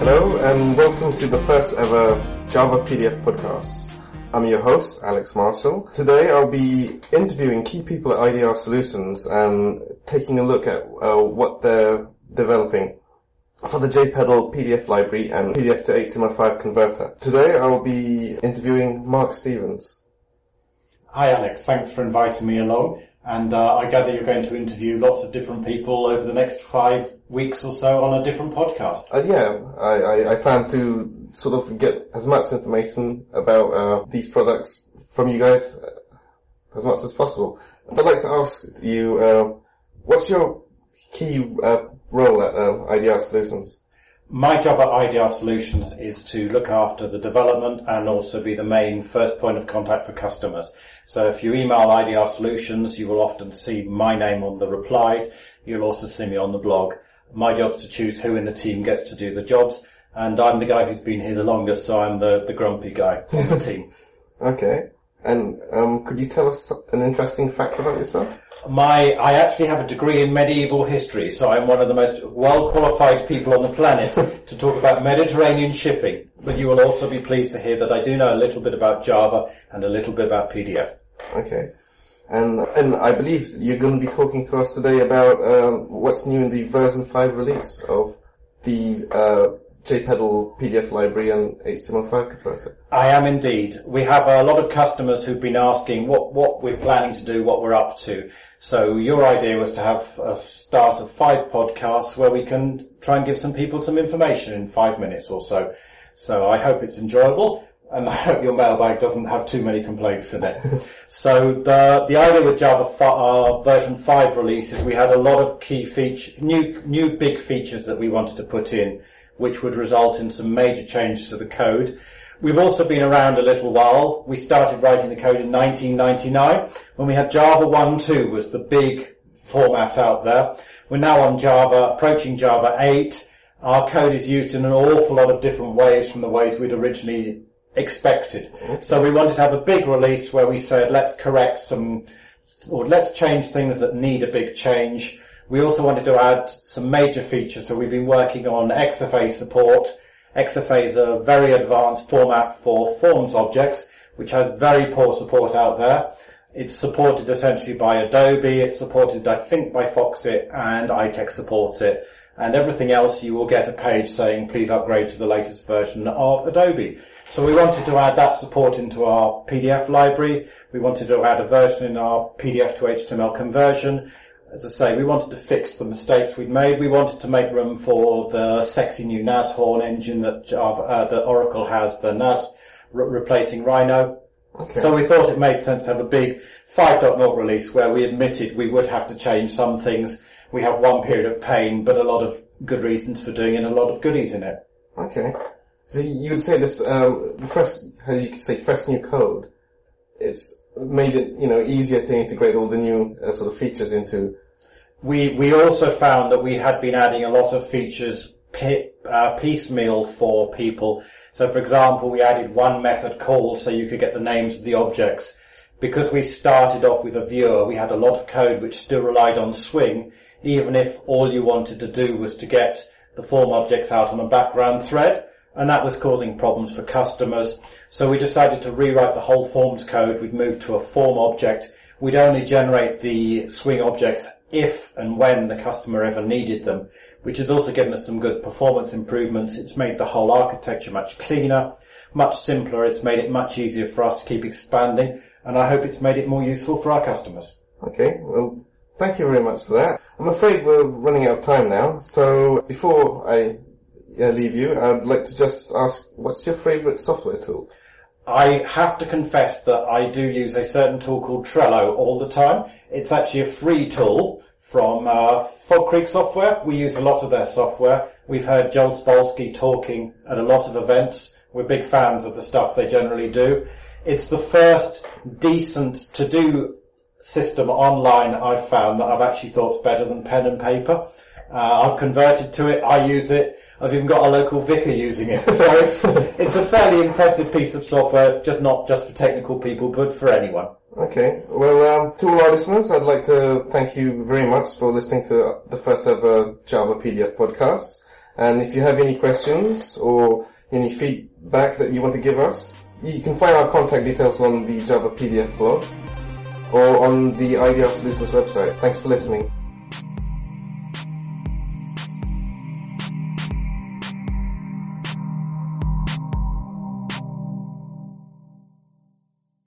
Hello and welcome to the first ever Java PDF podcast. I'm your host, Alex Marshall. Today I'll be interviewing key people at IDR Solutions and taking a look at uh, what they're developing for the JPedal PDF library and PDF to HTML5 converter. Today I'll be interviewing Mark Stevens. Hi Alex, thanks for inviting me along. And uh, I gather you're going to interview lots of different people over the next five weeks or so on a different podcast. Uh, yeah, I, I, I, plan to sort of get as much information about uh, these products from you guys uh, as much as possible. I'd like to ask you, uh, what's your key uh, role at IDR Solutions? My job at IDR Solutions is to look after the development and also be the main first point of contact for customers. So if you email IDR Solutions, you will often see my name on the replies. You'll also see me on the blog. My job is to choose who in the team gets to do the jobs. And I'm the guy who's been here the longest, so I'm the, the grumpy guy on the team. okay. And um, could you tell us an interesting fact about yourself? My, I actually have a degree in medieval history, so I'm one of the most well qualified people on the planet to talk about Mediterranean shipping. But you will also be pleased to hear that I do know a little bit about Java and a little bit about PDF. Okay. And, and I believe you're going to be talking to us today about uh, what's new in the version 5 release of the uh, JPedal PDF library and HTML5 converter. I am indeed. We have a lot of customers who've been asking what, what we're planning to do, what we're up to. So your idea was to have a start of five podcasts where we can try and give some people some information in five minutes or so. So I hope it's enjoyable and I hope your mailbag doesn't have too many complaints in it. so the the idea with Java uh, version 5 release is we had a lot of key feature, new, new big features that we wanted to put in, which would result in some major changes to the code. We've also been around a little while. We started writing the code in 1999 when we had Java 1.2 was the big format out there. We're now on Java, approaching Java 8. Our code is used in an awful lot of different ways from the ways we'd originally expected. Mm-hmm. So we wanted to have a big release where we said, let's correct some, or let's change things that need a big change. We also wanted to add some major features. So we've been working on XFA support, XFA is a very advanced format for forms objects, which has very poor support out there. It's supported essentially by Adobe, it's supported I think by Foxit and iText supports it. And everything else you will get a page saying please upgrade to the latest version of Adobe. So we wanted to add that support into our PDF library. We wanted to add a version in our PDF to HTML conversion as I say, we wanted to fix the mistakes we'd made. We wanted to make room for the sexy new Nashorn engine that Java, uh, that Oracle has, the NAS re- replacing Rhino. Okay. So we thought it made sense to have a big 5.0 release where we admitted we would have to change some things. We have one period of pain, but a lot of good reasons for doing it and a lot of goodies in it. Okay. So you would say this, um, fresh, as you could say, fresh new code. It's made it, you know, easier to integrate all the new uh, sort of features into. We we also found that we had been adding a lot of features uh, piecemeal for people. So, for example, we added one method call so you could get the names of the objects. Because we started off with a viewer, we had a lot of code which still relied on swing, even if all you wanted to do was to get the form objects out on a background thread and that was causing problems for customers. So we decided to rewrite the whole forms code. We'd move to a form object. We'd only generate the swing objects if and when the customer ever needed them, which has also given us some good performance improvements. It's made the whole architecture much cleaner, much simpler. It's made it much easier for us to keep expanding, and I hope it's made it more useful for our customers. Okay, well, thank you very much for that. I'm afraid we're running out of time now, so before I leave you, I'd like to just ask, what's your favourite software tool? I have to confess that I do use a certain tool called Trello all the time. It's actually a free tool from uh, Fog Creek Software. We use a lot of their software. We've heard Joel Spolsky talking at a lot of events. We're big fans of the stuff they generally do. It's the first decent to do system online I've found that I've actually thought's better than pen and paper. Uh, I've converted to it. I use it. I've even got a local vicar using it. So it's, it's a fairly impressive piece of software, just not just for technical people, but for anyone. Okay. Well, um, to all our listeners, I'd like to thank you very much for listening to the first ever Java PDF podcast. And if you have any questions or any feedback that you want to give us, you can find our contact details on the Java PDF blog or on the IDR Solutions website. Thanks for listening.